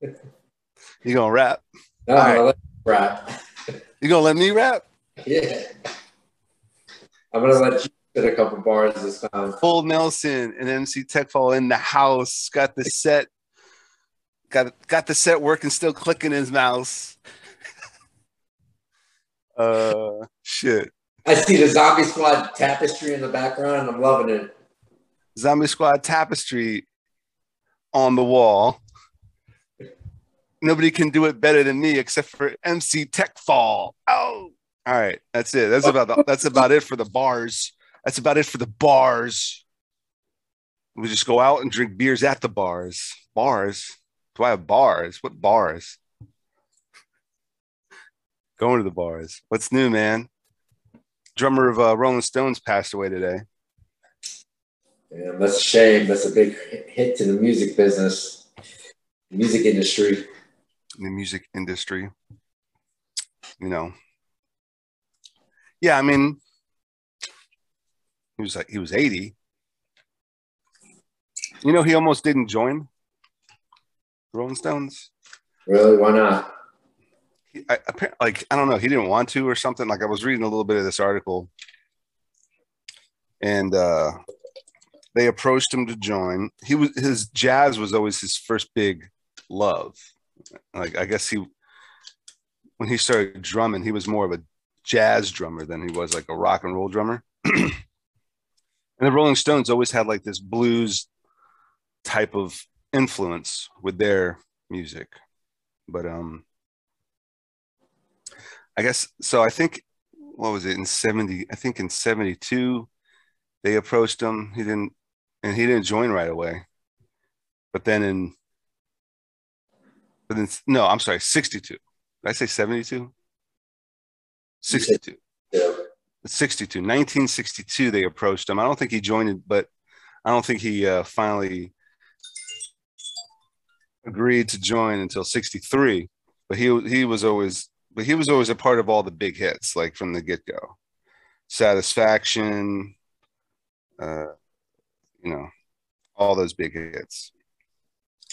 You gonna rap? No, All right. let rap. You gonna let me rap? Yeah. I'm gonna let you spit a couple bars this time. Full Nelson and MC Techfall in the house. Got the set. Got got the set working, still clicking his mouse. uh, shit. I see the Zombie Squad tapestry in the background. I'm loving it. Zombie Squad tapestry on the wall. Nobody can do it better than me except for MC Techfall. Oh, all right. That's it. That's about the, that's about it for the bars. That's about it for the bars. We just go out and drink beers at the bars. Bars. Do I have bars? What bars? Going to the bars. What's new, man? Drummer of uh, Rolling Stones passed away today. Yeah, that's a shame. That's a big hit to the music business, music industry. In the music industry. You know. Yeah, I mean, he was like he was 80. You know, he almost didn't join the Rolling Stones. Really? Why not? He, I, like I don't know, he didn't want to or something. Like I was reading a little bit of this article, and uh, they approached him to join. He was his jazz was always his first big love. Like I guess he when he started drumming, he was more of a jazz drummer than he was like a rock and roll drummer. and the Rolling Stones always had like this blues type of influence with their music. But um I guess so I think what was it in 70 I think in 72 they approached him he didn't and he didn't join right away. But then in but then no, I'm sorry, 62. Did I say 72? 62. Yeah. 62 1962 they approached him i don't think he joined it but i don't think he uh, finally agreed to join until 63 but he he was always but he was always a part of all the big hits like from the get-go satisfaction uh you know all those big hits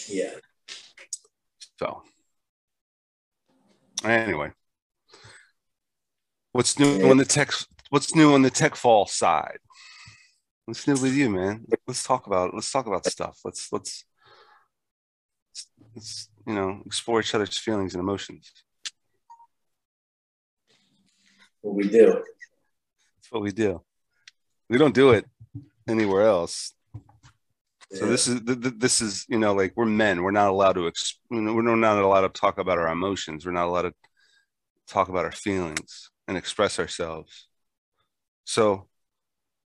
Yeah. So anyway. What's new on the tech what's new on the tech fall side? What's new with you man? Let's talk about let's talk about stuff. Let's let's let's you know explore each other's feelings and emotions. What we do. that's what we do. We don't do it anywhere else so Yeah. this is th- th- this is you know like we're men. We're not allowed to ex- you know, we're not allowed to talk about our emotions. We're not allowed to talk about our feelings and express ourselves. So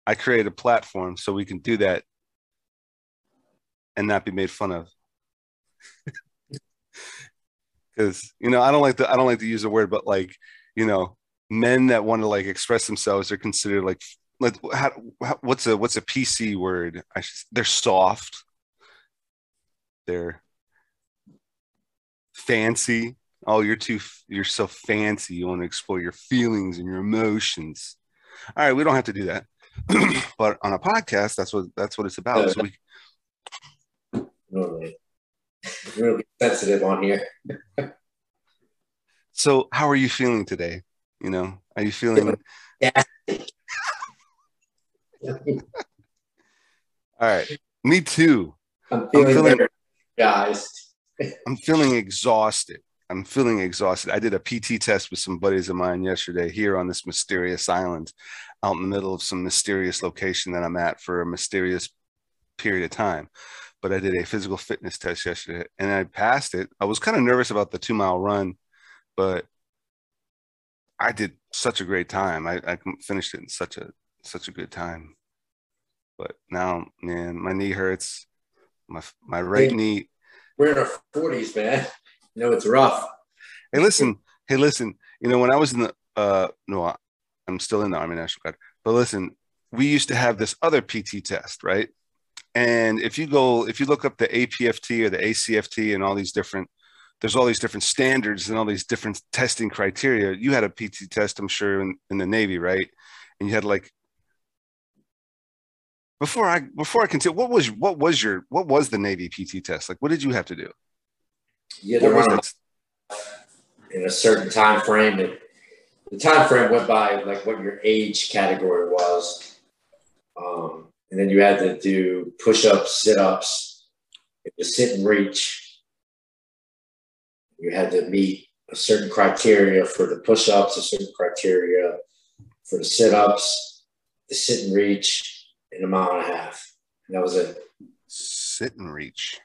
i create a platform so we can do that and not be made fun of. Because you know i don't like to i don't like to use the word but like you know men that want to like express themselves are considered like like how, how, what's a what's a PC word? I should, they're soft. They're fancy. Oh, you're too you're so fancy. You want to explore your feelings and your emotions. All right, we don't have to do that. but on a podcast, that's what that's what it's about. So we Really, really sensitive on here. so how are you feeling today? You know, are you feeling Yeah. All right? Me too. I'm feeling, feeling- guys. I'm feeling exhausted. I'm feeling exhausted. I did a PT test with some buddies of mine yesterday here on this mysterious island out in the middle of some mysterious location that I'm at for a mysterious period of time. But I did a physical fitness test yesterday and I passed it. I was kind of nervous about the two mile run, but I did such a great time. I, I finished it in such a such a good time. But now, man, my knee hurts. My my right Hey. knee We're in our 40s, man. You know, it's rough. Hey, listen. Hey, listen. You know, when I was in the uh no, I'm still in the Army National Guard. But listen, we used to have this other PT test, right? And if you go, if you look up the APFT or the ACFT and all these different, there's all these different standards and all these different testing criteria. You had a PT test, I'm sure, in, in the Navy, right? And you had like before I before I continue, what was what was your what was the Navy PT test like? What did you have to do? had to run in a certain time frame. And the time frame went by like what your age category was. Um, and then you had to do push-ups, sit-ups, the sit and reach. You had to meet a certain criteria for the push-ups, a certain criteria for the sit-ups, the sit and reach in a mile and a half. And that was it. Sit and reach.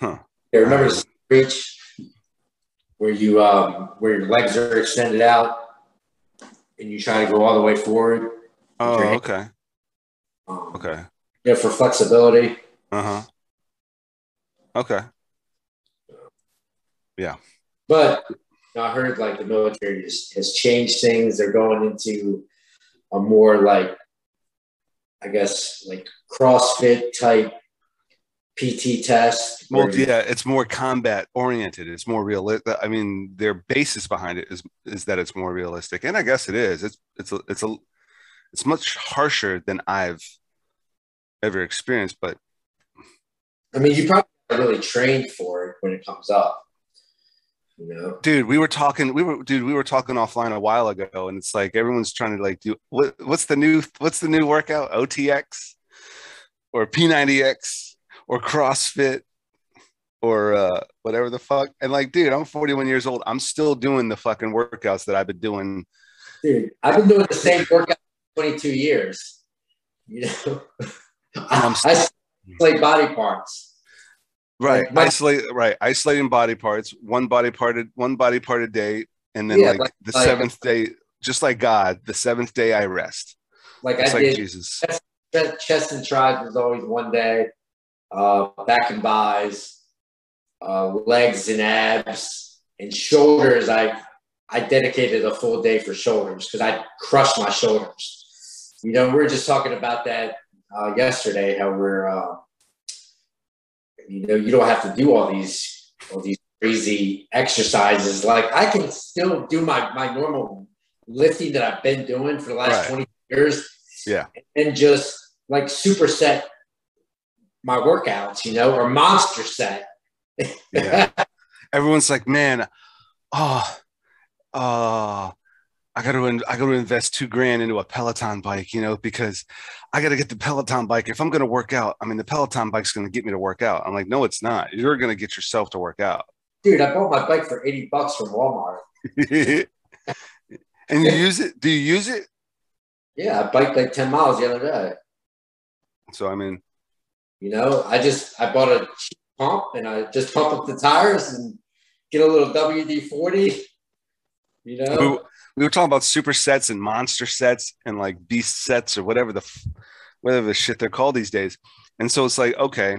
Huh. Yeah, remember the reach where you um, where your legs are extended out and you try to go all the way forward. Oh, okay. Um, okay. Yeah, for flexibility. Uh huh. Okay. Yeah. But I heard like the military has, has changed things. They're going into a more like, I guess, like CrossFit type PT test. Well, yeah, it's more combat oriented. It's more realistic. I mean, their basis behind it is is that it's more realistic, and I guess it is. It's it's a, it's a it's much harsher than I've ever experienced. But I mean, you probably really trained for it when it comes up. You know? Dude, we were talking. We were, dude, we were talking offline a while ago, and it's like everyone's trying to like do what? What's the new? What's the new workout? OTX or P90X? or CrossFit or uh, whatever the fuck. And like, dude, I'm 41 years old. I'm still doing the fucking workouts that I've been doing. Dude, I've been doing the same workout 22 years. You know, I, I isolate body parts. Right, like isolate. Right, isolating body parts. One body part, one body part a day, and then yeah, like, like, the like, seventh day, just like God, the seventh day I rest. Like I did. Jesus. Chest, chest and triceps was always one day uh, back and bis, uh, legs and abs, and shoulders. I I dedicated a full day for shoulders because I crushed my shoulders. You know, we were just talking about that uh, yesterday. How we're, uh, you know, you don't have to do all these all these crazy exercises. Like I can still do my my normal lifting that I've been doing for the last right. twenty years. Yeah, and just like superset my workouts, you know, or monster set. yeah. Everyone's like, man, oh, uh, I got to I got to invest two grand into a Peloton bike, you know, because I got to get the Peloton bike. If I'm going to work out, I mean, the Peloton bike's going to get me to work out. I'm like, no, it's not. You're going to get yourself to work out. Dude, I bought my bike for 80 bucks from Walmart. and you use it? Do you use it? Yeah, I biked like 10 miles the other day. So, I mean, you know, I just I bought a cheap pump and I just pump up the tires and get a little WD forty. You know, we, we, were talking about super sets and monster sets and like beast sets or whatever the whatever the shit they're called these days. And so it's like, okay,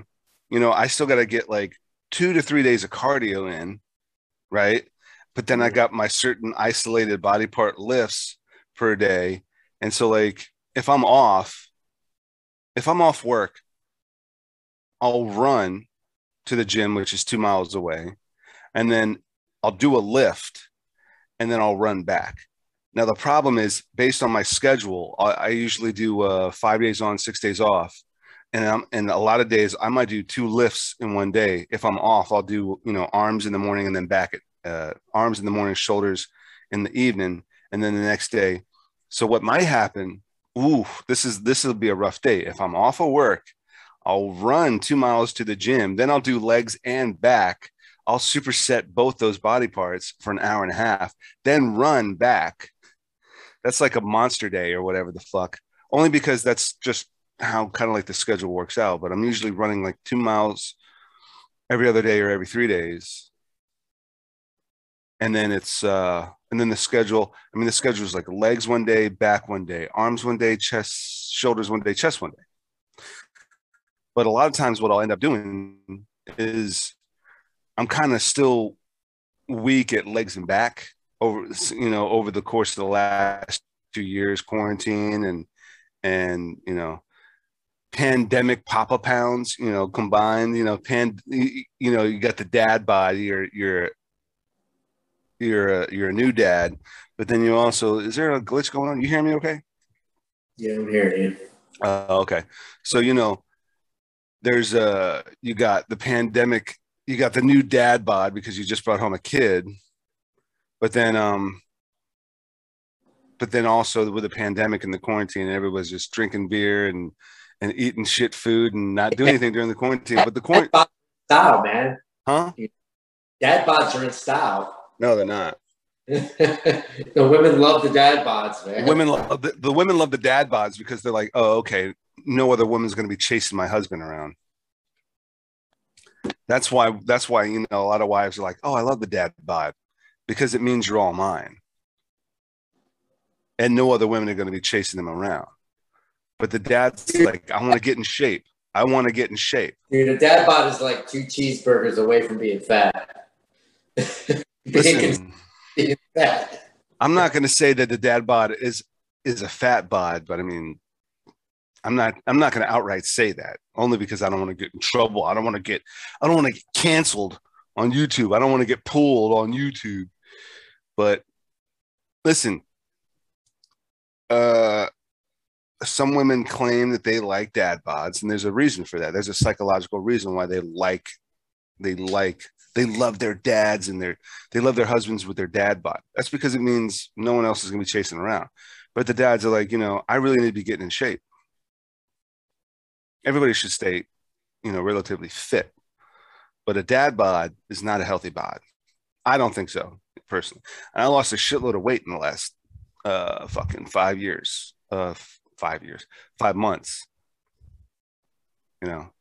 you know, I still got to get like two to three days of cardio in, right? But then I mm-hmm. got my certain isolated body part lifts per day. And so, like, if I'm off, if I'm off work, I'll run to the gym, which is two miles away, and then I'll do a lift, and then I'll run back. Now the problem is based on my schedule. I, I usually do uh, five days on, six days off, and I'm, and a lot of days I might do two lifts in one day. If I'm off, I'll do you know arms in the morning and then back at uh, arms in the morning, shoulders in the evening, and then the next day. So what might happen? Ooh, this is this will be a rough day. If I'm off of work I'll run two miles to the gym. Then I'll do legs and back. I'll superset both those body parts for an hour and a half, then run back. That's like a monster day or whatever the fuck. Only because that's just how kind of like the schedule works out. But I'm usually running like two miles every other day or every three days. And then it's uh and then the schedule, I mean the schedule is like legs one day, back one day, arms one day, chest, shoulders one day, chest one day. But a lot of times, what I'll end up doing is I'm kind of still weak at legs and back over you know over the course of the last two years quarantine and and you know pandemic papa pounds you know combined you know pan you, you know you got the dad body you're you're you're a, you're a new dad but then you also is there a glitch going on? You hear me okay? Yeah i'm hearing you uh, okay. So you know there's a you got the pandemic you got the new dad bod because you just brought home a kid, but then um, but then also with the pandemic and the quarantine, everybody's just drinking beer and and eating shit food and not doing anything during the quarantine. But the quarantine style, man. Huh? Dad bods are in style. No, they're not. the women love the dad bods, man. Women love the, the women love the dad bods because they're like, oh, okay, no other woman's going to be chasing my husband around. That's why. That's why you know a lot of wives are like, oh, I love the dad bod because it means you're all mine, and no other women are going to be chasing them around. But the dad's like, I want to get in shape. I want to get in shape. Dude, a dad bod is like two cheeseburgers away from being fat. Listen, being fat. I'm not going to say that the dad bod is is a fat bod, but I mean, I'm not I'm not going to outright say that only because I don't want to get in trouble. I don't want to get I don't want to get canceled on YouTube. I don't want to get pulled on YouTube. But listen, uh some women claim that they like dad bods and there's a reason for that there's a psychological reason why they like they like they love their dads and their they love their husbands with their dad bod that's because it means no one else is going to be chasing around but the dads are like you know i really need to be getting in shape everybody should stay you know relatively fit but a dad bod is not a healthy bod i don't think so personally and i lost a shitload of weight in the last uh fucking five years uh five years, five months. You know,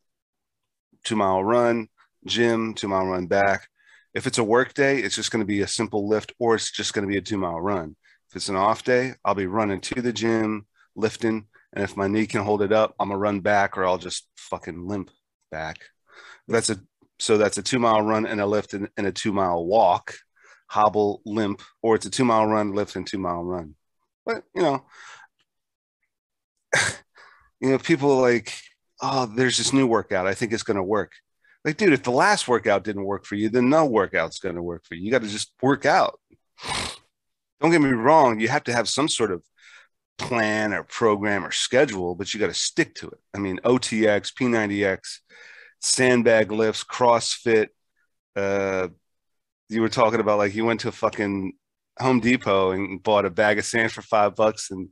two mile run, gym, two mile run back. If it's a work day, it's just going to be a simple lift or it's just going to be a two mile run. If it's an off day, I'll be running to the gym, lifting. And if my knee can hold it up, I'm gonna run back or I'll just fucking limp back. That's a so that's a two mile run and a lift and, and a two mile walk, hobble, limp, or it's a two mile run, lift, and two mile run. But you know, you know, people like, oh, there's this new workout. I think it's to work. Like, dude, if the last workout didn't work for you, then no workout's to work for you. You got to just work out. Don't get me wrong. You have to have some sort of plan or program or schedule, but you got to stick to it. I mean, OTX, P90X, sandbag lifts, CrossFit. Uh, you were talking about like you went to a fucking Home Depot and bought a bag of sand for five bucks and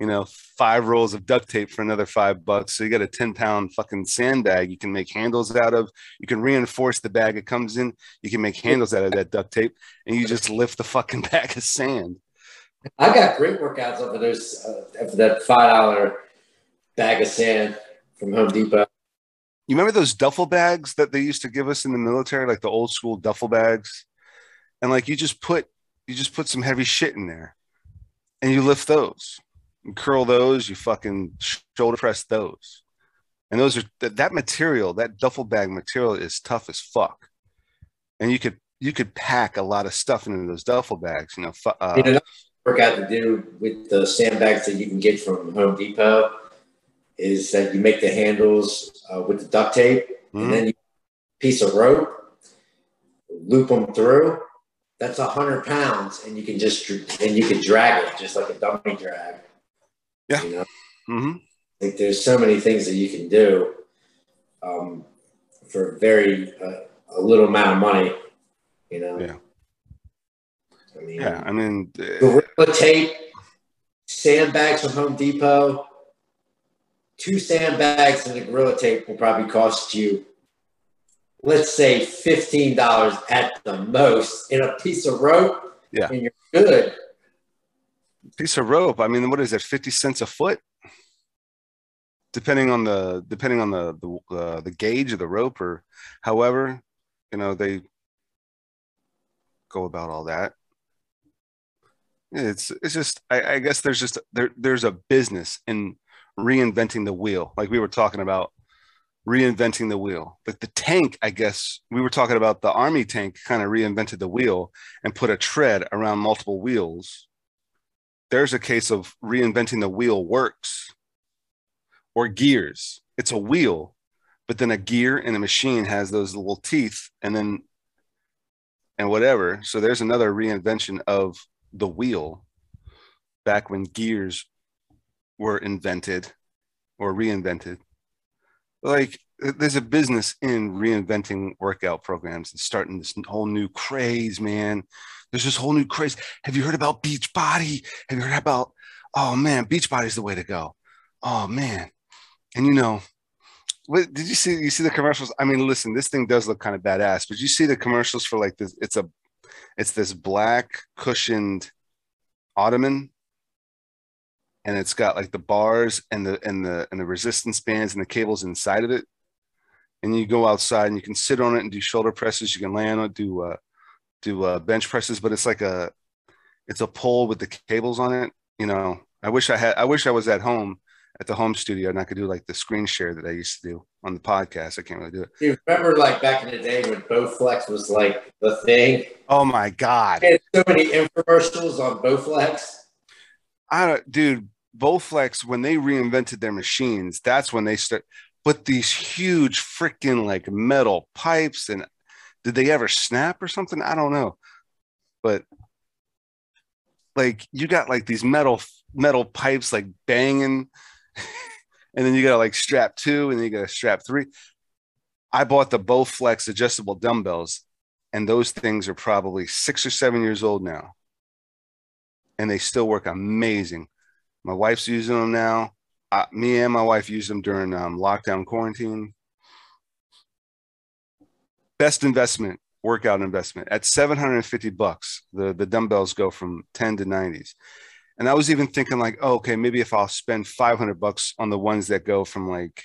you know, five rolls of duct tape for another five bucks. So you got a 10 pound fucking sandbag you can make handles out of. You can reinforce the bag it comes in. You can make handles out of that duct tape and you just lift the fucking bag of sand. I got great workouts over those, uh, after that $5 bag of sand from Home Depot. You remember those duffel bags that they used to give us in the military, like the old school duffel bags? And like you just put, you just put some heavy shit in there and you lift those you curl those, you fucking shoulder press those. And those are that, that material, that duffel bag material is tough as fuck. And you could you could pack a lot of stuff into those duffel bags, you know. Uh, you know, workout to do with the sandbags that you can get from Home Depot is that you make the handles uh, with the duct tape, mm-hmm. and then you piece of rope, loop them through. That's a hundred pounds, and you can just and you can drag it just like a dummy drag. Yeah. You know? mm-hmm. Like there's so many things that you can do um, for very uh, a little amount of money. You know. Yeah. I mean, yeah, I mean, uh, gorilla tape, sandbags from Home Depot. Two sandbags and a gorilla tape will probably cost you, let's say, fifteen dollars at the most. In a piece of rope, yeah, and you're good piece of rope. I mean, what is it? Fifty cents a foot, depending on the depending on the the, uh, the gauge of the rope, or however, you know, they go about all that. It's it's just I, I guess there's just there there's a business in reinventing the wheel, like we were talking about reinventing the wheel. Like the tank, I guess we were talking about the army tank kind of reinvented the wheel and put a tread around multiple wheels there's a case of reinventing the wheel works or gears. It's a wheel, but then a gear in a machine has those little teeth and then and whatever. So there's another reinvention of the wheel back when gears were invented or reinvented. Like there's a business in reinventing workout programs and starting this whole new craze, man. There's this whole new craze. Have you heard about Beachbody? Have you heard about, oh man, Beachbody is the way to go. Oh man. And you know, what did you see? You see the commercials? I mean, listen, this thing does look kind of badass, but you see the commercials for like this, it's a it's this black cushioned ottoman and it's got like the bars and the and the and the resistance bands and the cables inside of it. And you go outside and you can sit on it and do shoulder presses. You can lay on it do uh do uh bench presses but it's like a it's a pole with the cables on it you know. I wish i had i wish i was at home at the home studio and i could do like the screen share that i used to do on the podcast. I can't really do it. You remember like back in the day when bowflex was like the thing? Oh my god. So many infomercials on bowflex. I don't dude bowflex when they reinvented their machines that's when they start but these huge freaking like metal pipes and did they ever snap or something? I don't know. But like you got like these metal metal pipes like banging and then you got to like strap two and then you got a strap three i bought the bowflex adjustable dumbbells and those things are probably six or seven years old now and they still work amazing my wife's using them now me and my wife used them during um, lockdown quarantine. Best investment, workout investment at 750 bucks. The, the dumbbells go from 10 to 90s. And I was even thinking like, oh, okay, maybe if I'll spend 500 bucks on the ones that go from like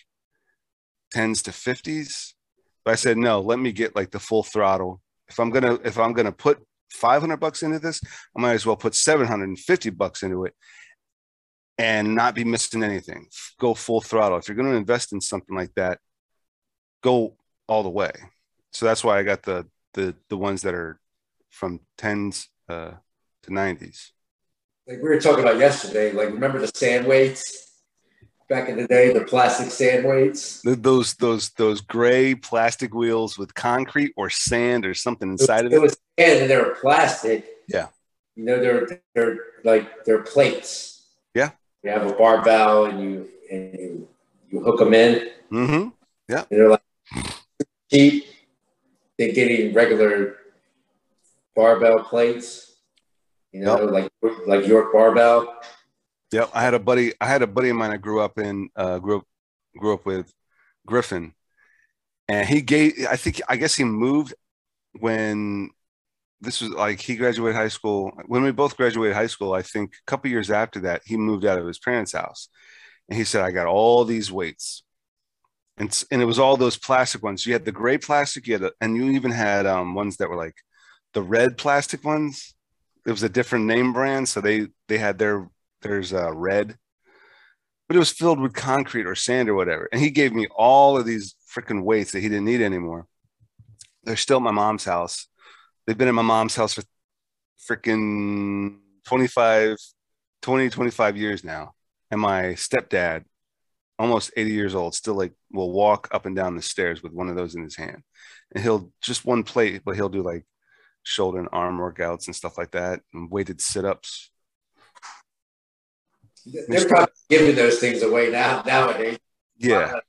10s to 50s. But I said, no, let me get like the full throttle. If I'm going to, if I'm going to put 500 bucks into this, I might as well put 750 bucks into it and not be missing anything. Go full throttle. If you're going to invest in something like that, go all the way. So that's why I got the the the ones that are from tens uh, to nineties. Like we were talking about yesterday. Like remember the sand weights back in the day, the plastic sand weights. Those those those gray plastic wheels with concrete or sand or something inside it was, of it. It was sand and they were plastic. Yeah. You know they're they're like they're plates yeah. You have a barbell and you and you, you hook them in. Mm-hmm. Yeah. And they're like cheap. They're getting regular barbell plates. You know, yep. like like York barbell. Yep, I had a buddy. I had a buddy of mine I grew up in. Uh, grew up grew up with Griffin, and he gave. I think I guess he moved when this was like he graduated high school when we both graduated high school i think a couple years after that he moved out of his parents house and he said i got all these weights and, and it was all those plastic ones you had the gray plastic you had a, and you even had um, ones that were like the red plastic ones it was a different name brand so they they had their there's uh, red but it was filled with concrete or sand or whatever and he gave me all of these freaking weights that he didn't need anymore they're still at my mom's house they've been in my mom's house for freaking 25, 20, 25 years now. And my stepdad, almost 80 years old, still like will walk up and down the stairs with one of those in his hand. And he'll just one plate, but he'll do like shoulder and arm workouts and stuff like that and weighted sit ups. They're probably giving those things away now nowadays. Yeah.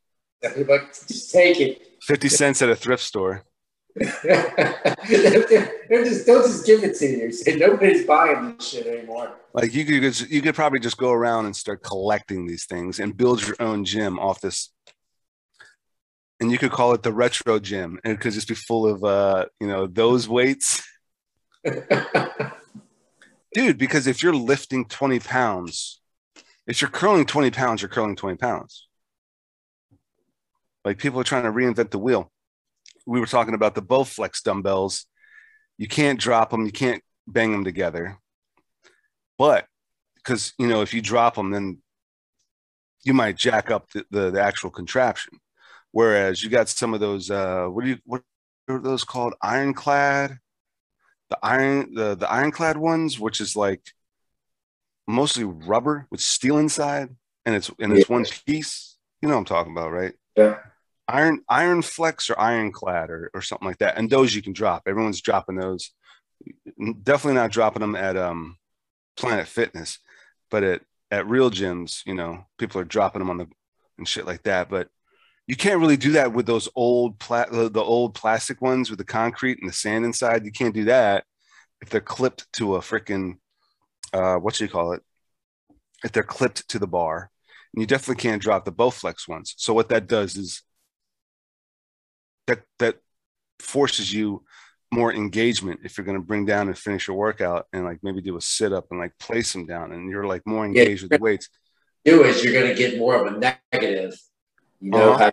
But just take it. 50 cents at a thrift store. They're just don't just give it to you. Say nobody's buying this shit anymore. Like you could you could probably just go around and start collecting these things and build your own gym off this. And you could call it the retro gym, and it could just be full of uh, you know, those weights. Dude, because if you're lifting 20 pounds, if you're curling 20 pounds, you're curling 20 pounds. Like people are trying to reinvent the wheel we were talking about the Bowflex dumbbells. You can't drop them, you can't bang them together. But because you know, if you drop them, then you might jack up the, the, the actual contraption. Whereas you got some of those uh what do you what are those called? Ironclad, the iron the the ironclad ones, which is like mostly rubber with steel inside and it's and it's yeah. one piece. You know what I'm talking about, right? Yeah iron iron flex or ironclad or, or something like that and those you can drop everyone's dropping those definitely not dropping them at um planet fitness but at at real gyms you know people are dropping them on the and shit like that but You can't really do that with those old pla- the, old plastic ones with the concrete and the sand inside. You can't do that if they're clipped to a freaking uh, what should you call it? If they're clipped to the bar, and you definitely can't drop the Bowflex ones. So what that does is that that forces you more engagement if you're going to bring down and finish your workout and like maybe do a sit up and like place them down and you're like more engaged yeah. with the weights. Do is you're going to get more of a negative. You know, uh-huh.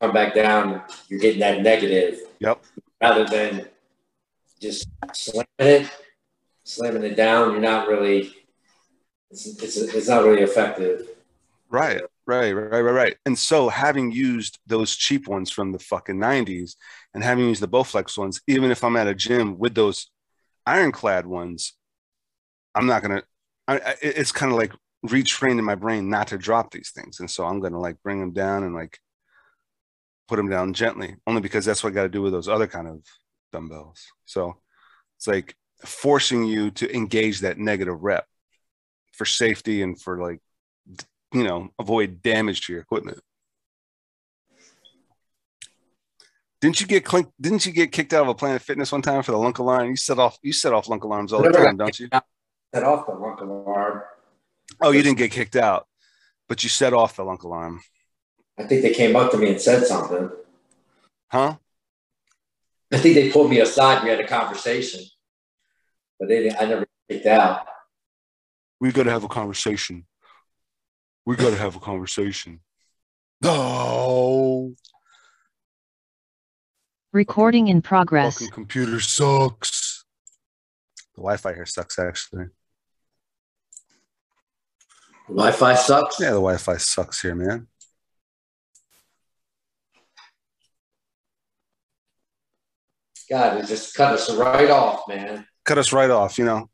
come back down, you're getting that negative. Yep. Rather than just slamming it, slamming it down, you're not really. It's it's, it's not really effective. Right. Right, right, right, right. And so having used those cheap ones from the fucking 90s and having used the Bowflex ones, even if I'm at a gym with those ironclad ones, I'm not going to, it's kind of like retrained in my brain not to drop these things. And so I'm going to like bring them down and like put them down gently, only because that's what I got to do with those other kind of dumbbells. So it's like forcing you to engage that negative rep for safety and for like you know, avoid damage to your equipment. Didn't you get clink, didn't you get kicked out of a Planet Fitness one time for the lunk alarm? You set off you set off lunk alarms all the time, don't you? Set off the lunk alarm. Oh, you didn't get kicked out, but you set off the lunk alarm. I think they came up to me and said something. Huh? I think they pulled me aside. We had a conversation, but they didn't. I never kicked out. We got to have a conversation we got to have a conversation. No. Recording in progress. Fucking computer sucks. The Wi-Fi here sucks actually. Wi-Fi sucks. Yeah, the Wi-Fi sucks here, man. God, it just cut us right off, man. Cut us right off, you know.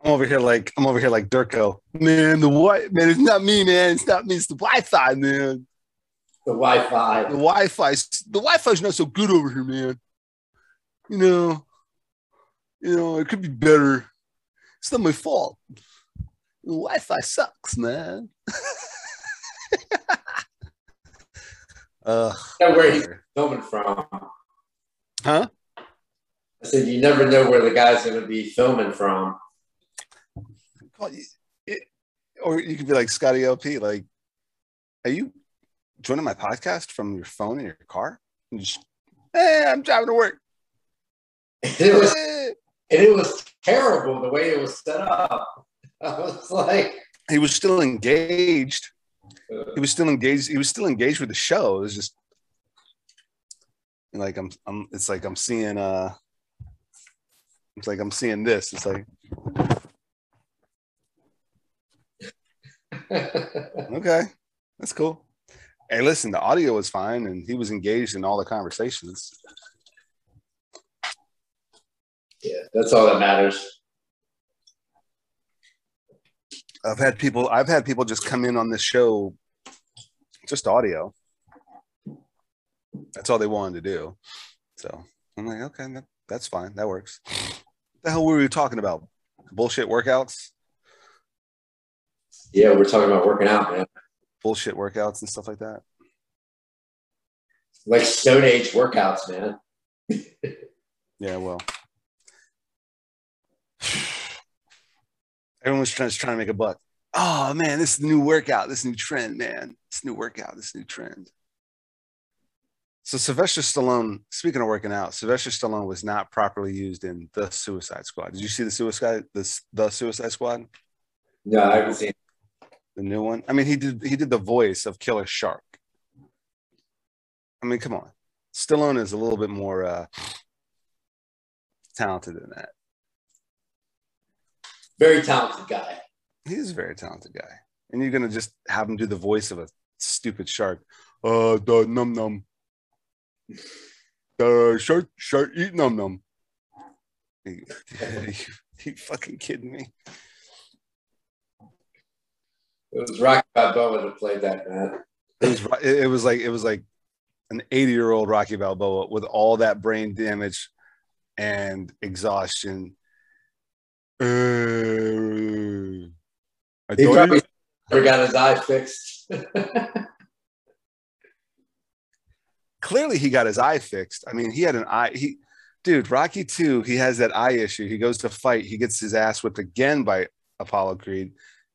I'm over here like I'm over here like Durko. Man, the what man, it's not me, man. It's not me, it's the Wi-Fi, man. The Wi-Fi. The Wi-Fi. The Wi-Fi's not so good over here, man. You know, you know, it could be better. It's not my fault. The Wi-Fi sucks, man. uh, where he's filming from. Huh? I said you never know where the guy's going to be filming from it, or you could be like Scotty LP, like, are you joining my podcast from your phone in your car? And just, hey, I'm driving to work. It was, and it was terrible the way it was set up. I was like, he was still engaged. He was still engaged. He was still engaged with the show. It was just like I'm, I'm. It's like I'm seeing. Uh, it's like I'm seeing this. It's like okay, that's cool. Hey, listen, the audio was fine, and he was engaged in all the conversations. Yeah, that's all that matters. I've had people. I've had people just come in on this show, just audio. That's all they wanted to do. So I'm like, okay, that, that's fine. That works. What the hell were we talking about? Bullshit workouts. Yeah, we're talking about working out, man. Bullshit workouts and stuff like that. Like Stone Age workouts, man. yeah, well. Everyone's trying, trying to make a buck. Oh man, this is the new workout, this new trend, man. This new workout, this new trend. So Sylvester Stallone, speaking of working out, Sylvester Stallone was not properly used in the Suicide Squad. Did you see the Suicide the, the Suicide Squad? No, I haven't seen the new one. I mean, he did he did the voice of Killer Shark. I mean, come on, Stallone is a little bit more uh, talented than that. Very talented guy. He's a very talented guy, and you're gonna just have him do the voice of a stupid shark. Uh, the num num. The shark shark eat num num. you, you fucking kidding me? It was Rocky Balboa that played that man. It was it was like it was like an 80 year old Rocky Balboa with all that brain damage and exhaustion. Uh, he probably never got his eye fixed. clearly he got his eye fixed. I mean, he had an eye. He, dude, Rocky two. He has that eye issue. He goes to fight. He gets his ass whipped again by Apollo Creed,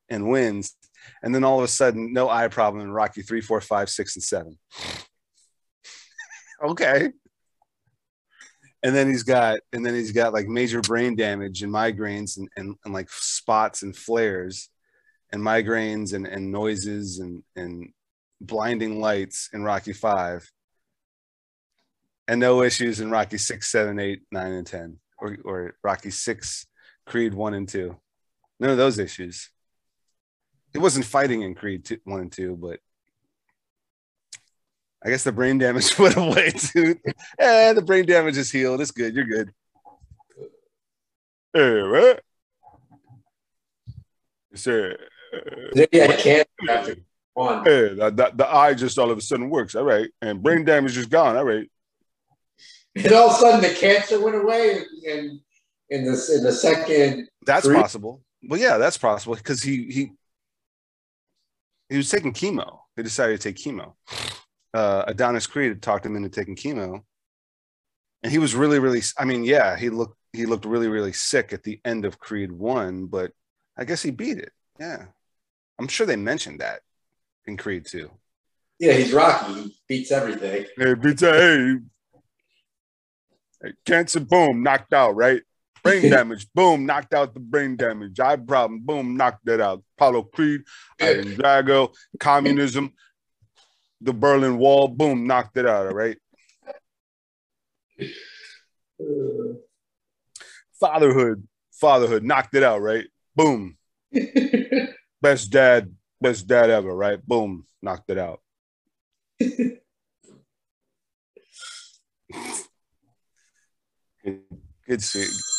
and wins. And then all of a sudden, no eye problem in Rocky three, four, five, six, and seven. okay. And then he's got, and then he's got like major brain damage and migraines and, and, and like spots and flares and migraines and, and noises and, and blinding lights in Rocky Five, and no issues in Rocky Six, Seven, Eight, Nine, and Ten, or, or Rocky Six, Creed One and Two. None of those issues. He wasn't fighting in Creed two, One and Two, but I guess the brain damage went away too. eh, the brain damage is healed. It's good. You're good. Hey, what? Sir. Yeah, cancer one. Hey, the, the, the, eye just all of a sudden works. All right. And brain damage is gone. All right. And all of a sudden the cancer went away and in this in the second That's three. possible. Well, yeah, that's possible because he he he was taking chemo. They decided to take chemo. Uh, Adonis Creed talked him into taking chemo, and he was really, really. I mean, yeah, he looked he looked really, really sick at the end of Creed One, but I guess he beat it. Yeah, I'm sure they mentioned that in Creed Two. Yeah, he's Rocky. He beats everything. Hey, beats hey, hey, cancer, boom, knocked out, right? Brain damage, boom, knocked out the brain damage. Eye problem, boom, knocked that out. Apollo Creed, Ivan Drago, communism, the Berlin Wall, boom, knocked it out. All right. Fatherhood, fatherhood, knocked it out. Right. Boom. best dad, best dad ever. Right. Boom, knocked it out. Good,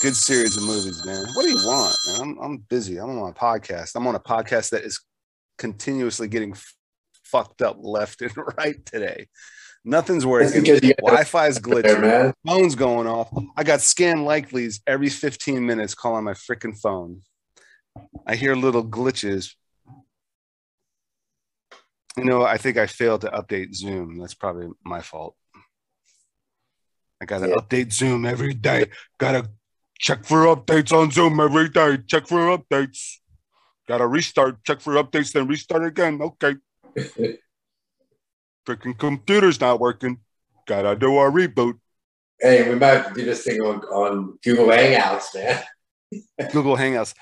good series of movies, man. What do you want? Man? I'm, I'm busy. I'm on a podcast. I'm on a podcast that is continuously getting fucked up left and right today. Nothing's working. Wi-Fi is glitching. There, Phone's going off. I got scam likelies every 15 minutes calling my freaking phone. I hear little glitches. You know, I think I failed to update Zoom. That's probably my fault. I gotta yeah. update Zoom every day. Gotta check for updates on Zoom every day. Check for updates. Gotta restart. Check for updates, then restart again. Okay. Freaking computer's not working. Gotta do a reboot. Hey, we might do this thing on, on Google Hangouts, man. Google Hangouts.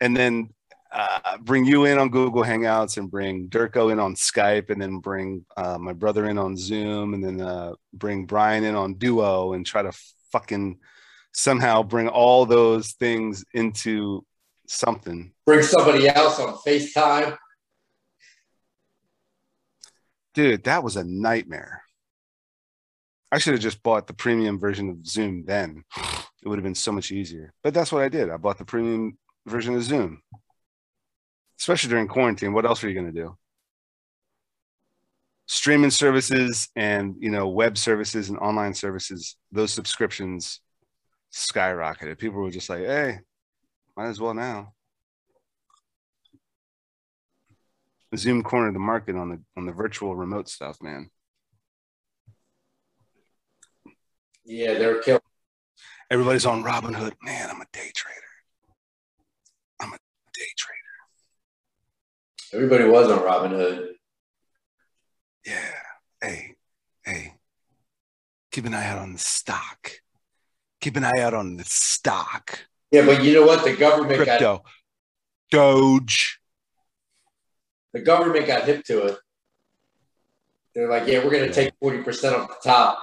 And then uh, bring you in on Google Hangouts and bring Durko in on Skype and then bring uh, my brother in on Zoom and then uh, bring Brian in on Duo and try to fucking somehow bring all those things into something. Bring somebody else on FaceTime. Dude, that was a nightmare. I should have just bought the premium version of Zoom then. It would have been so much easier. But that's what I did. I bought the premium version of Zoom especially during quarantine. What else are you going to do? Streaming services and you know web services and online services, those subscriptions skyrocketed. People were just like, "Hey, might as well now." Zoom cornered the market on the on the virtual remote stuff, man. Yeah, they're killing. Everybody's on Robinhood. Man, I'm a day trader. I'm a day trader. Everybody was on Robinhood. Yeah. Hey, hey. Keep an eye out on the stock. Keep an eye out on the stock. Yeah, but you know what? The government Crypto. got Doge. The government got hip to it. They're like, yeah, we're gonna take 40% off the top.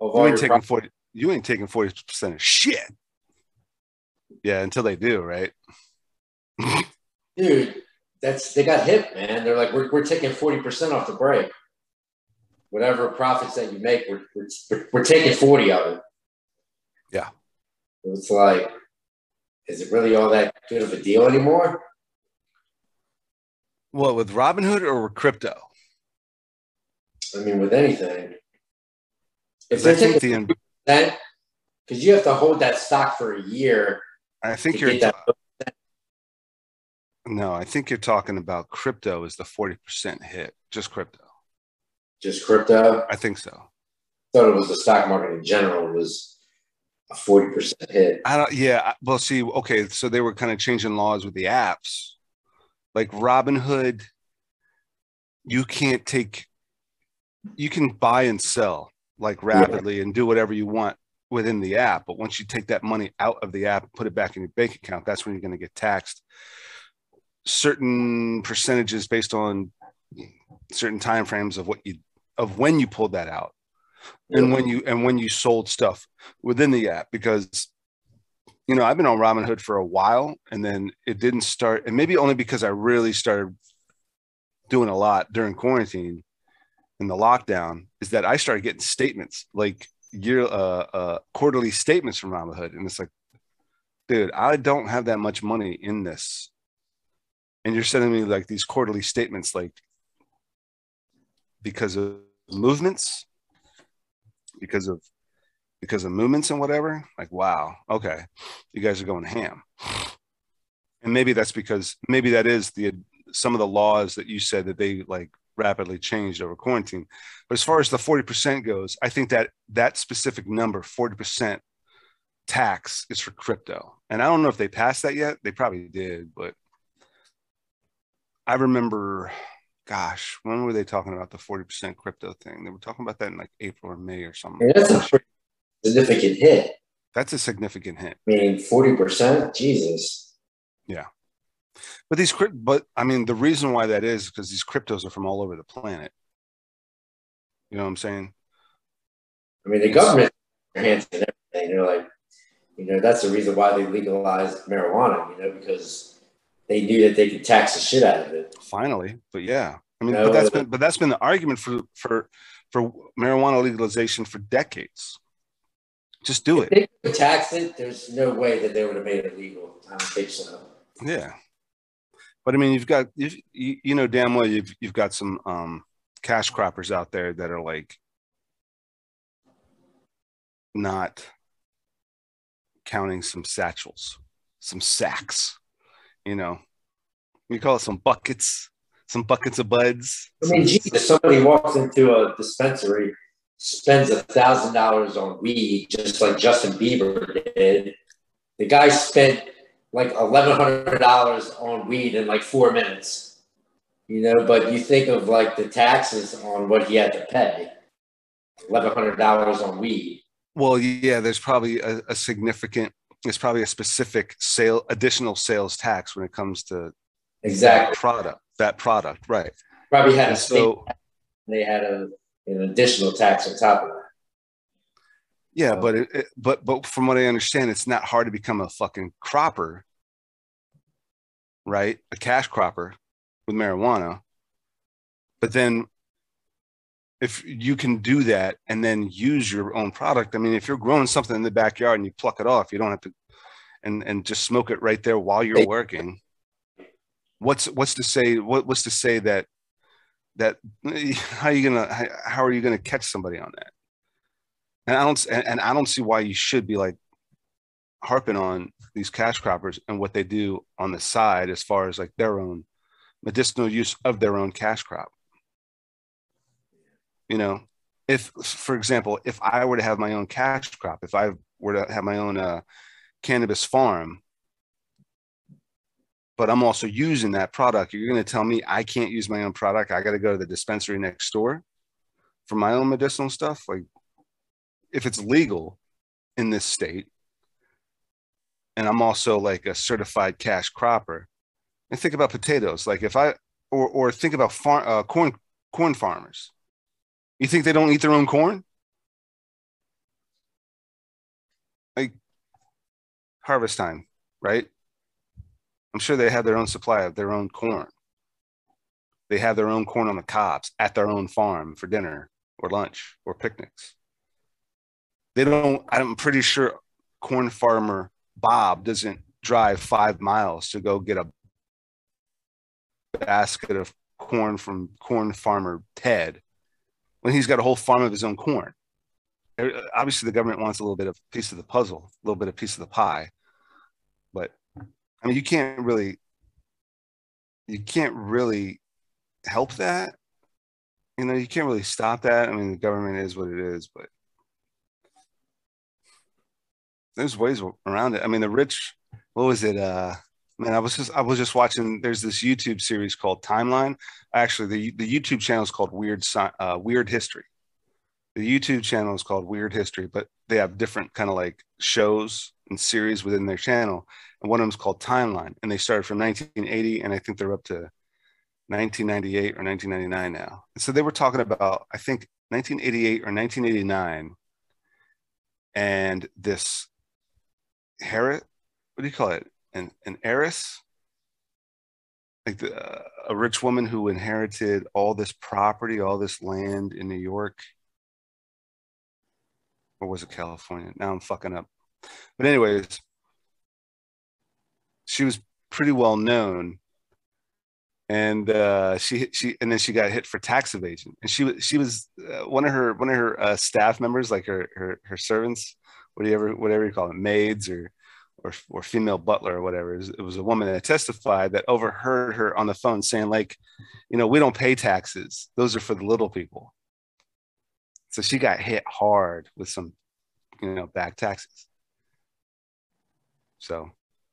you ain't taking 40 you ain't taking 40% of shit. Yeah, until they do, right? dude, that's they got hip, man. They're like, we're, we're taking 40% off the break. Whatever profits that you make, we're, we're, we're taking 40 of it. Yeah. It's like, is it really all that good of a deal anymore? What, with Robinhood or with crypto? I mean, with anything. If they're taking the because you have to hold that stock for a year. I think you're. That, no, I think you're talking about crypto is the 40% hit, just crypto. Just crypto? I think so. thought it was the stock market in general was a 40% hit. I don't. Yeah. Well, see. Okay. So they were kind of changing laws with the apps, like Robinhood. You can't take. You can buy and sell like rapidly and do whatever you want within the app, but once you take that money out of the app and put it back in your bank account, that's when you're going to get taxed. Certain percentages based on certain time frames of what you of when you pulled that out and when you and when you sold stuff within the app because you know i've been on robinhood for a while and then it didn't start and maybe only because i really started doing a lot during quarantine and the lockdown is that i started getting statements like year uh, uh quarterly statements from robinhood and it's like dude i don't have that much money in this. And you're sending me like these quarterly statements like because of movements because of because of movements and whatever like wow okay you guys are going ham and maybe that's because maybe that is the some of the laws that you said that they like rapidly changed over quarantine but as far as the 40% goes i think that that specific number 40% tax is for crypto and i don't know if they passed that yet they probably did but i remember gosh, when were they talking about the 40% crypto thing? They were talking about that in like April or May or something. That's a significant hit. That's a significant hit. I mean, 40%? Jesus. Yeah. But these but I mean, the reason why that is because these cryptos are from all over the planet. You know what I'm saying? I mean, the government hands and everything. They're like, you know, that's the reason why they legalized marijuana, you know, because they knew that they could tax the shit out of it. Finally, but yeah, I mean, no, but that's uh, been but that's been the argument for for for marijuana legalization for decades. Just do if it. They tax it. There's no way that they would have made it legal. I don't think so. Yeah, but I mean, you've got you you know damn well you've you've got some um, cash croppers out there that are like not counting some satchels, some sacks you know, we call it some buckets, some buckets of buds. I mean, Jesus, somebody walks into a dispensary, spends a thousand dollars on weed, just like Justin Bieber did. The guy spent like eleven hundred dollars on weed in like four minutes. You know, but you think of like the taxes on what he had to pay. Eleven hundred dollars on weed. Well, yeah, there's probably a, a significant there's probably a specific sale additional sales tax when it comes to exactly that product that product right probably had and a so they had a, an additional tax on top of that. Yeah but it, it, but but from what i understand it's not hard to become a fucking cropper right? A cash cropper with marijuana. But then if you can do that and then use your own product i mean if you're growing something in the backyard and you pluck it off you don't have to and and just smoke it right there while you're working. What's what's to say what, what's to say that that how are you gonna how, are you gonna catch somebody on that? And i don't and i don't see why you should be like harping on these cash croppers and what they do on the side as far as like their own medicinal use of their own cash crop. You know if for example if i were to have my own cash crop if i were to have my own uh, cannabis farm but i'm also using that product. You're going to tell me i can't use my own product. I got to go to the dispensary next door for my own medicinal stuff? Like if it's legal in this state and i'm also like a certified cash cropper and think about potatoes. Like if i or, or think about farm uh, corn corn farmers. You think they don't eat their own corn? Like harvest time, right? I'm sure they have their own supply of their own corn. They have their own corn on the cobs at their own farm for dinner or lunch or picnics. They don't, I'm pretty sure corn farmer Bob doesn't drive five miles to go get a basket of corn from corn farmer Ted when he's got a whole farm of his own corn. Obviously, the government wants a little bit of piece of the puzzle, a little bit of piece of the pie. I mean, you can't really, you can't really help that. you know, you can't really stop that. I mean, the government is what it is, but there's ways around it. I mean, the rich, what was it? Uh, man, I was just I was just watching. There's this YouTube series called Timeline. Actually, the the YouTube channel is called Weird uh, Weird History. The YouTube channel is called Weird History, but they have different kind of like shows and series within their channel. And one of them is called Timeline, and they started from 1980, and I think they're up to 1998 or 1999 now. And so they were talking about I think 1988 or 1989, and this Harriet, what do you call it? An an heiress, like the, uh, a rich woman who inherited all this property, all this land in New York, or was it California? Now I'm fucking up. But anyways, she was pretty well known and uh, she she and then she got hit for tax evasion. And she was she was uh, one of her one of her uh, staff members, like her her her servants, whatever whatever you call them, maids or or or female butler or whatever. It was, it was a woman that testified that overheard her on the phone saying like, you know, we don't pay taxes; those are for the little people. So she got hit hard with some, you know, back taxes. So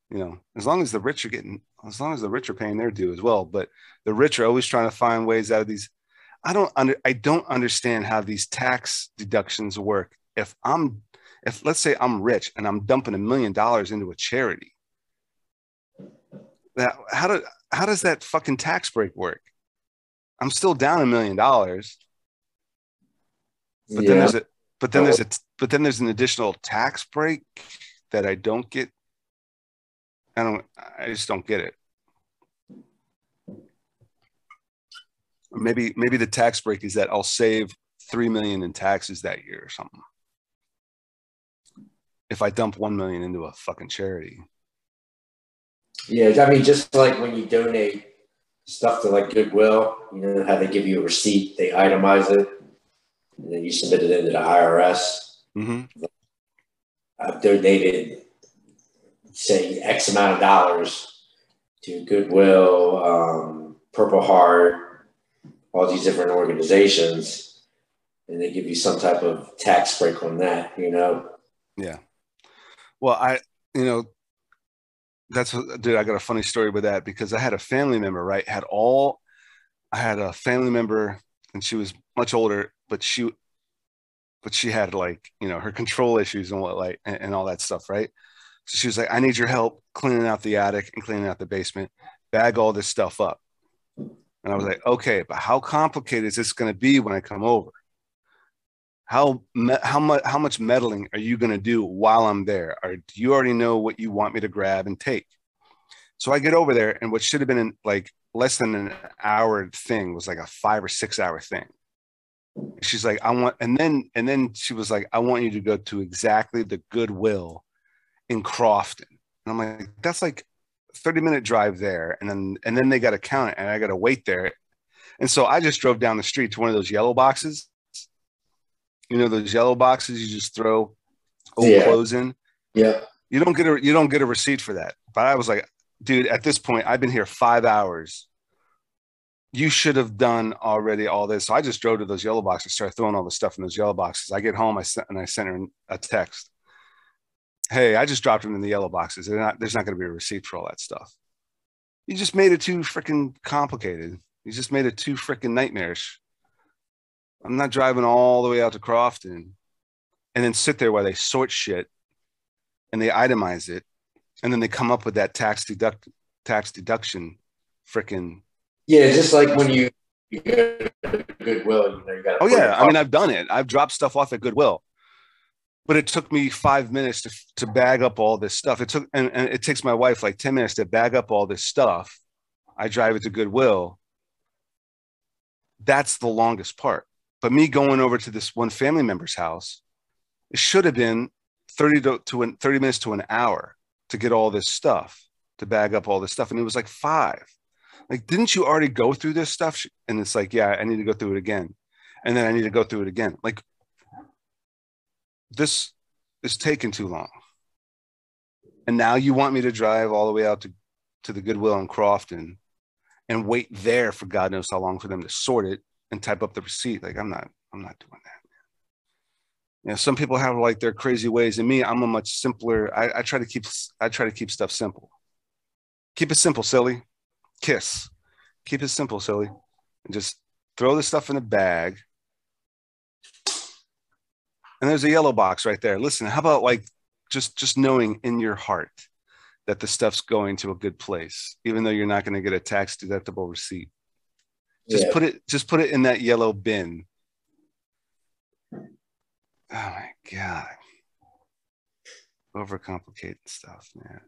you know, as long as the rich are getting, as long as the rich are paying their due as well. But the rich are always trying to find ways out of these. I don't under, I don't understand how these tax deductions work. If I'm, if let's say I'm rich and I'm dumping a million dollars into a charity, that how do how does that fucking tax break work? I'm still down a million dollars, but yeah. then there's a but then there's a but then there's an additional tax break that I don't get I don't. I just don't get it. Maybe maybe the tax break is that I'll save three million in taxes that year or something. If I dump one million into a fucking charity. Yeah, I mean, just like when you donate stuff to like Goodwill, you know how they give you a receipt, they itemize it, and then you submit it into the IRS. Mm-hmm. I've donated say X amount of dollars to Goodwill, um, Purple Heart, all these different organizations, and they give you some type of tax break on that, you know? Yeah. Well, I, you know, that's what, dude, I got a funny story with that because I had a family member, right? Had all, I had a family member and she was much older, but she, but she had like, you know, her control issues and what, like, and, and all that stuff, right? She was like, I need your help cleaning out the attic and cleaning out the basement, bag all this stuff up. And I was like, okay, but how complicated is this going to be when I come over? How, how much how much meddling are you going to do while I'm there? Or do you already know what you want me to grab and take? So I get over there, and what should have been in, like less than an hour thing was like a five or six hour thing. She's like, I want, and then and then she was like, I want you to go to exactly the Goodwill in Crofton. And I'm like, that's like 30 minute drive there. And then and then they got to count it and I got to wait there. And so I just drove down the street to one of those yellow boxes. You know, those yellow boxes you just throw old yeah. clothes in. Yeah. You don't get a you don't get a receipt for that. But I was like, dude, at this point, I've been here five hours. You should have done already all this. So I just drove to those yellow boxes, started throwing all the stuff in those yellow boxes. I get home, I sent and I sent her a text hey, I just dropped them in the yellow boxes. Not, there's not going to be a receipt for all that stuff. You just made it too freaking complicated. You just made it too freaking nightmarish. I'm not driving all the way out to Crofton and then sit there while they sort shit and they itemize it and then they come up with that tax deduct tax deduction freaking yeah just like when you, you goodwill you know you got oh yeah i mean i've done it i've dropped stuff off at goodwill but it took me five minutes to, to bag up all this stuff. It took, and, and it takes my wife like 10 minutes to bag up all this stuff. I drive it to Goodwill. That's the longest part. But me going over to this one family member's house, it should have been 30 to, to an, 30 minutes to an hour to get all this stuff, to bag up all this stuff. And it was like five. Like, didn't you already go through this stuff? And it's like, yeah, I need to go through it again. And then I need to go through it again. Like, this is taking too long. And now you want me to drive all the way out to, to the Goodwill in Crofton and wait there for God knows how long for them to sort it and type up the receipt. Like I'm not, I'm not doing that. You know, some people have like their crazy ways, and me, I'm a much simpler. I, I try to keep, I try to keep stuff simple. Keep it simple, silly. Kiss. Keep it simple, silly, and just throw the stuff in a bag. And there's a yellow box right there. Listen, how about like just just knowing in your heart that the stuff's going to a good place, even though you're not going to get a tax deductible receipt. Just yeah. put it just put it in that yellow bin. Oh my god. Overcomplicated stuff, man.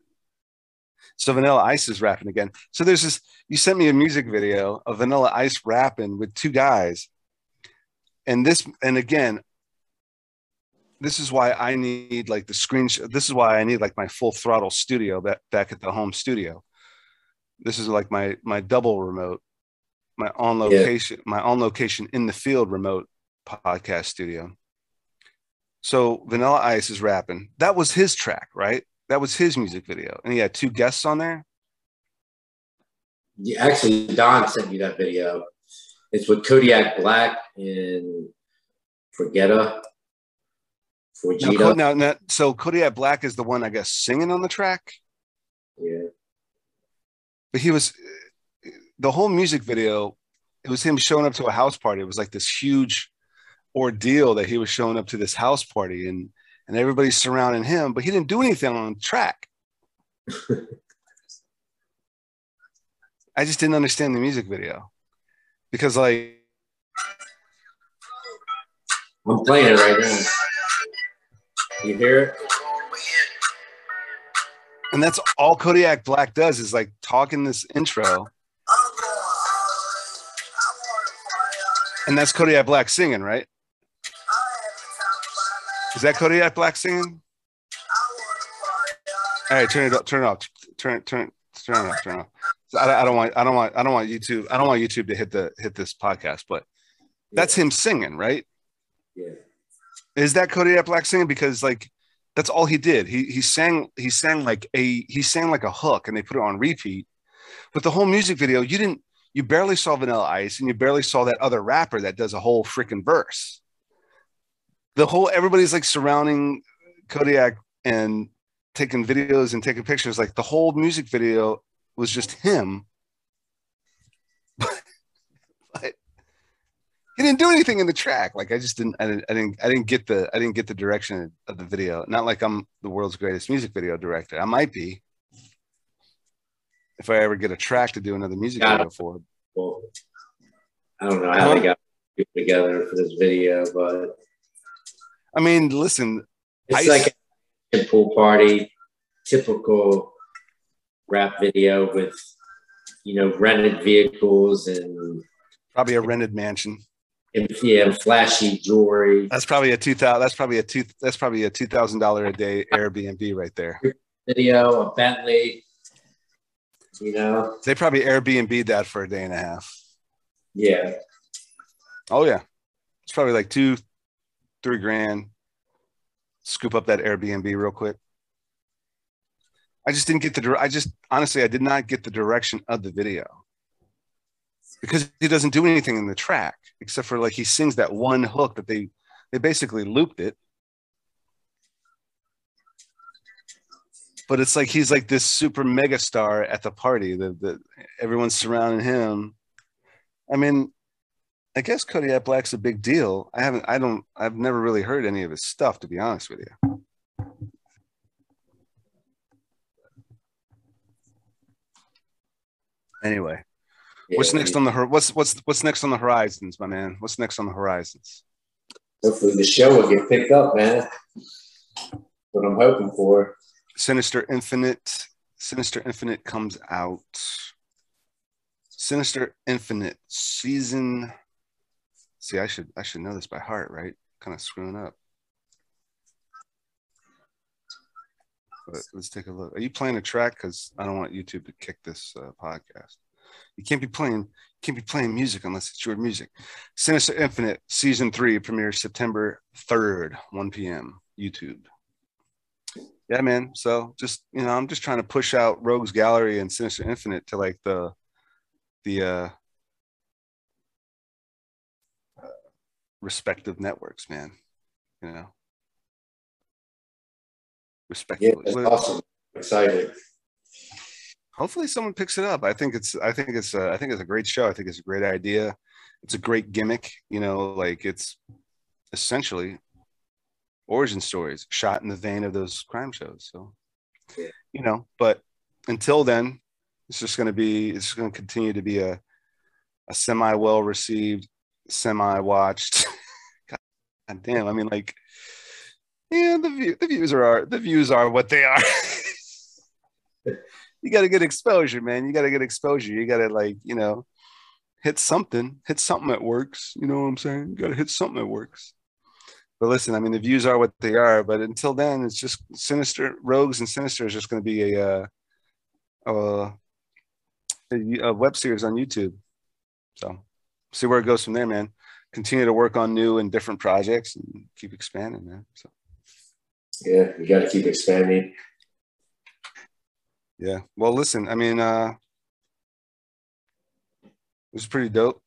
So Vanilla Ice is rapping again. So there's this, you sent me a music video of Vanilla Ice rapping with two guys. And this, and again, this is why I need like the screen. This is why I need like my full throttle studio back back at the home studio. This is like my my double remote, my on location, yeah. my on location in the field remote podcast studio. So Vanilla Ice is rapping. That was his track, right? That was his music video, and he had two guests on there. Yeah, actually, Don sent me that video. It's with Kodiak Black and Forgiato. Now, now, now, so Kodiak Black is the one I guess singing on the track. Yeah. But he was the whole music video. It was him showing up to a house party. It was like this huge ordeal that he was showing up to this house party and and everybody's surrounding him, but he didn't do anything on the track. I just didn't understand the music video because like I'm playing it right now. You hear it? And that's all Kodiak Black does is like talking this intro. And that's Kodiak Black singing, right? Is that Kodiak Black singing? All right, turn it up, turn it off, turn turn turn it off, turn it off. I, I don't want I don't want I don't want YouTube I don't want YouTube to hit the hit this podcast, but that's him singing, right? Yeah. Is that Kodiak Black singing? Because like that's all he did. He he sang he sang like a he sang like a hook and they put it on repeat. But the whole music video, you didn't you barely saw Vanilla Ice and you barely saw that other rapper that does a whole freaking verse. The whole everybody's like surrounding Kodiak and taking videos and taking pictures. Like the whole music video was just him. He didn't do anything in the track. Like I just didn't, I didn't, I didn't, I didn't get the, I didn't get the direction of the video. Not like I'm the world's greatest music video director. I might be if I ever get a track to do another music video for. Well, I don't know how they got people together for this video, but I mean, listen, it's I, like a pool party, typical rap video with you know rented vehicles and probably a rented mansion yeah, flashy jewelry. That's probably a two thousand. That's probably a two. That's probably a two thousand dollar a day Airbnb right there. Video, a Bentley. You know, they probably Airbnb that for a day and a half. Yeah. Oh yeah, it's probably like two, three grand. Scoop up that Airbnb real quick. I just didn't get the. I just honestly, I did not get the direction of the video because he doesn't do anything in the track except for like he sings that one hook that they they basically looped it. But it's like he's like this super mega star at the party that everyone's surrounding him. I mean i guess kodiak black's a big deal. I haven't i don't i've never really heard any of his stuff to be honest with you. Anyway what's next on the what's what's what's next on the horizons, my man? What's next on the horizons? Hopefully the show will get picked up, man. What I'm hoping for. Sinister Infinite. Sinister Infinite comes out. Sinister Infinite season. See, I should I should know this by heart, right? Kind of screwing up. But let's take a look. Are you playing a track? Because I don't want YouTube to kick this uh, podcast. You can't be playing can't be playing music unless it's your music. Sinister Infinite season three premieres September 3rd, 1 p.m. YouTube. Yeah, man. So just you know, I'm just trying to push out Rogues Gallery and Sinister Infinite to like the the uh respective networks, man. You know, Yeah, respectively. that's awesome. Excited. Hopefully someone picks it up. I think it's I think it's a, I think it's a great show. I think it's a great idea. It's a great gimmick, you know, like it's essentially origin stories shot in the vein of those crime shows. So, Yeah. you know, but until then, it's just going to be it's going to continue to be a a semi well received, semi watched. God damn, I mean like yeah, the view, the views are the views are what they are. you got to get exposure, man. You got to get exposure. You got to like, you know, hit something, hit something that works. You know what I'm saying? You got to hit something that works. But listen, I mean, the views are what they are. But until then, it's just sinister. Rogues and Sinister is just going to be a, uh, a, a web series on YouTube. So see where it goes from there, man. Continue to work on new and different projects and keep expanding, man. So Yeah, you got to keep expanding. Yeah. Well, listen, I mean, uh, it was pretty dope.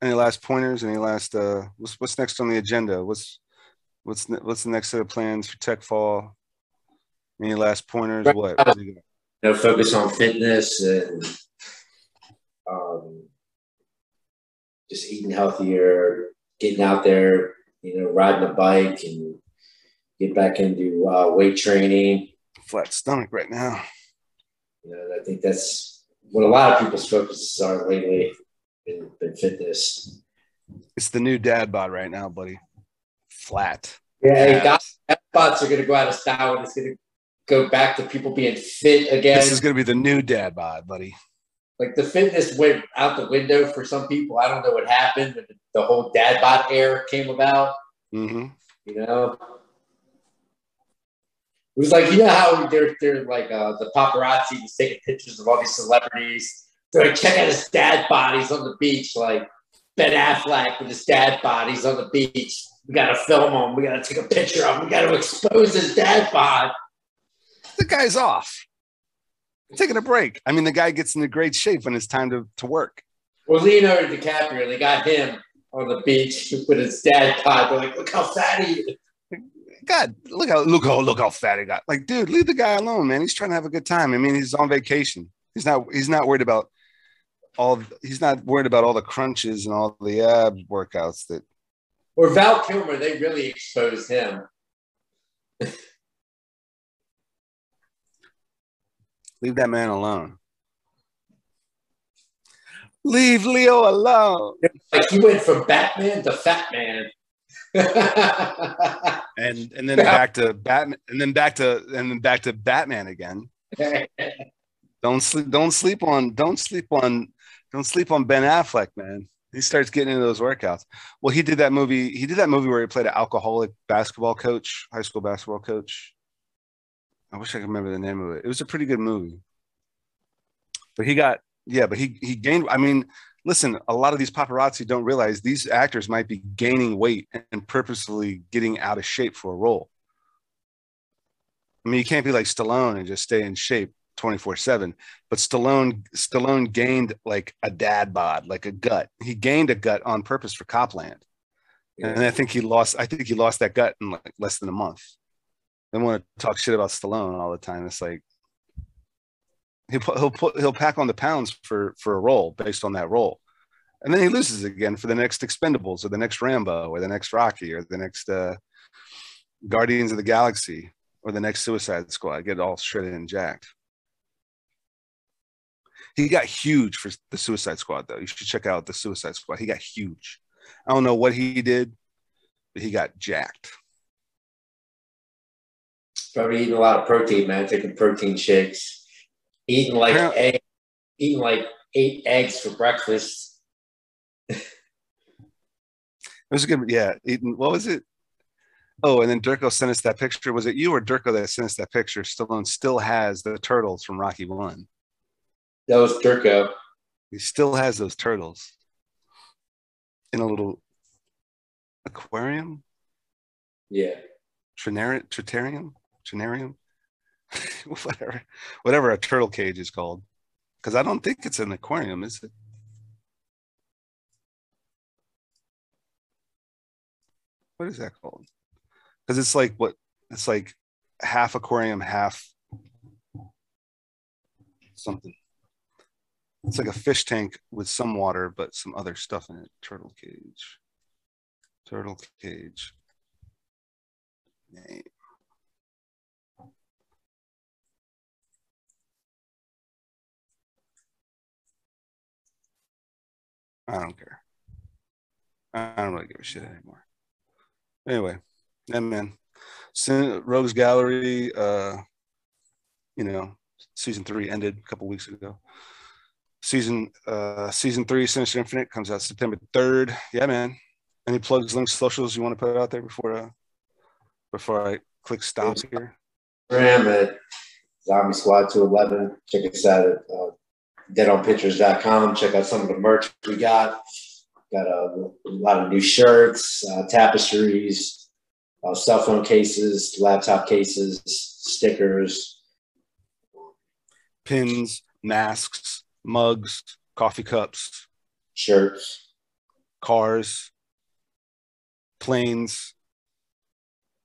Any last pointers? Any last uh what's what's next on the agenda? What's what's ne- what's the next set of plans for Tech Fall? Any last pointers? What? what you got? You know, focus on fitness and um, just eating healthier, getting out there, you know, riding a bike and get back into uh, weight training. Flat stomach right now. You know, I think that's what a lot of people's focuses are lately in, in fitness. It's the new dad bod right now, buddy. Flat. Yeah, Yeah. that spots are going to go out of style and it's going to go back to people being fit again. This is gonna be the new dad bod, buddy. like the fitness went out the window for some people. I don't know what happened the whole dad bod era came about. hmm You know, it was like you know how they're they're like uh, the paparazzi was taking pictures of all these celebrities. They're like, check out his dad bodies on the beach, like Ben Affleck with his dad bodies on the beach. We gotta film him. We gotta take a picture of him. We gotta expose his dad bod. The guy's off. Taking a break. I mean, the guy gets into great shape when it's time to, to work. Well, Leonardo DiCaprio, they got him on the beach with his dad bod. They're like, look how fat he is. God, look how look how look how fat he got. Like, dude, leave the guy alone, man. He's trying to have a good time. I mean, he's on vacation. He's not he's not worried about all he's not worried about all the crunches and all the ab workouts that Or Val Kilmer, they really exposed him. leave that man alone. Leave Leo alone. Like he went from Batman to Fat Man. And and then back to Batman and then back to and then back to Batman again. Don't sleep don't sleep on don't sleep on don't sleep on Ben Affleck, man. He starts getting into those workouts. Well, he did that movie. He did that movie where he played an alcoholic basketball coach, high school basketball coach. I wish I could remember the name of it. It was a pretty good movie. But he got yeah, but he he gained. I mean, listen, a lot of these paparazzi don't realize these actors might be gaining weight and purposefully getting out of shape for a role. I mean, you can't be like Stallone and just stay in shape 24 7 but stallone stallone gained like a dad bod like a gut. He gained a gut on purpose for Cop Land. And i think he lost i think he lost that gut in like less than a month. They want to talk shit about stallone all the time. It's like he'll he'll put he'll pack on the pounds for for a role based on that role and then he loses again for the next expendables or the next rambo or the next rocky or the next uh guardians of the galaxy or the next suicide squad get all shredded and jacked he got huge for the Suicide Squad, though. You should check out the Suicide Squad. He got huge. I don't know what he did, but he got jacked. Probably eating a lot of protein, man. Taking protein shakes, eating like egg, eating like eight eggs for breakfast. It was a good, yeah. Eating, what was it? Oh, and then Durko sent us that picture. Was it you or Durko that sent us that picture? Stallone still has the turtles from Rocky One. That was Durko. He still has those turtles in a little aquarium, Yeah. trinarium, tritarium, trinarium, whatever, whatever a turtle cage is called. Because I don't think it's an aquarium, is it? what is that called? Because it's like what it's like half aquarium, half something. It's like a fish tank with some water, but some other stuff in it. Turtle cage. Turtle cage. Name. I don't care. I don't really give a shit anymore. Anyway, yeah, man. Rogues Gallery, uh, you know, season three ended a couple weeks ago. Season uh season three, Sinister Infinite comes out September 3rd. Yeah, man. Any plugs, links, socials you want to put out there before uh before I click stop here? Instagram at Zombie Squad 211. Check us out at uh, deadonpictures.com. Check out some of the merch we got. Got a, a lot of new shirts, uh, tapestries, uh, cell phone cases, laptop cases, stickers, pins, masks, mugs, coffee cups, shirts, cars, planes,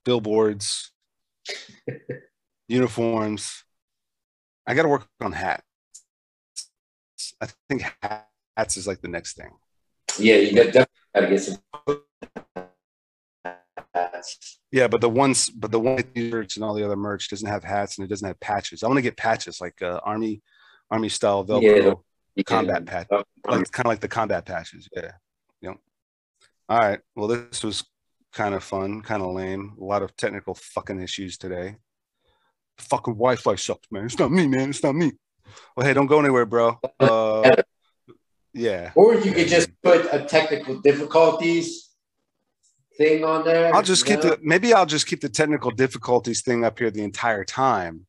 billboards, uniforms. I got to work on hats. I think hats is like the next thing. Yeah, you definitely got to get some. Hats. Yeah, but the ones, but the one shirts and all the other merch doesn't have hats and it doesn't have patches. I want to get patches like uh, army, army style Velcro yeah, combat yeah. patch, like, kind of like the combat patches. Yeah, yep. All right. Well, this was kind of fun, kind of lame. A lot of technical fucking issues today. Fucking Wi-Fi sucks, man. It's not me, man. It's not me. Well, hey, don't go anywhere, bro. Uh, yeah. Or you could just put a technical difficulties thing on there. I'll just keep know? the maybe I'll just keep the technical difficulties thing up here the entire time.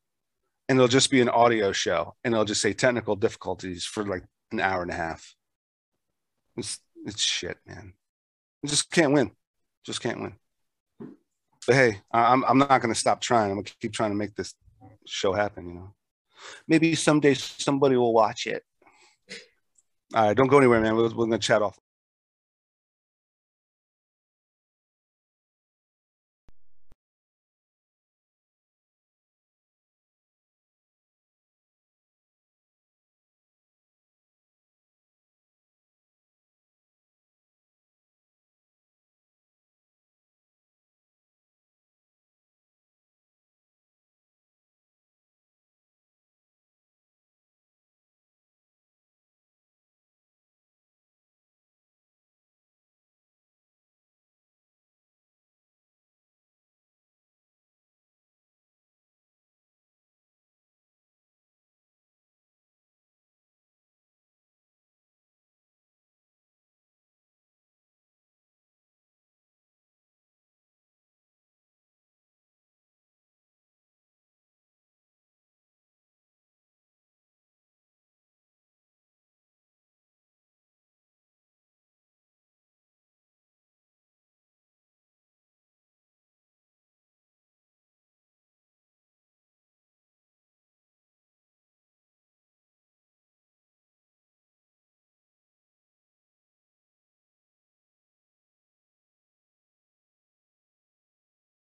And it'll just be an audio show. And it'll just say technical difficulties for like an hour and a half. It's it's shit, man. You just can't win. Just can't win. But hey, I'm I'm not gonna stop trying. I'm gonna keep trying to make this show happen, you know. Maybe someday somebody will watch it. All right, don't go anywhere, man. We're, we're gonna chat off.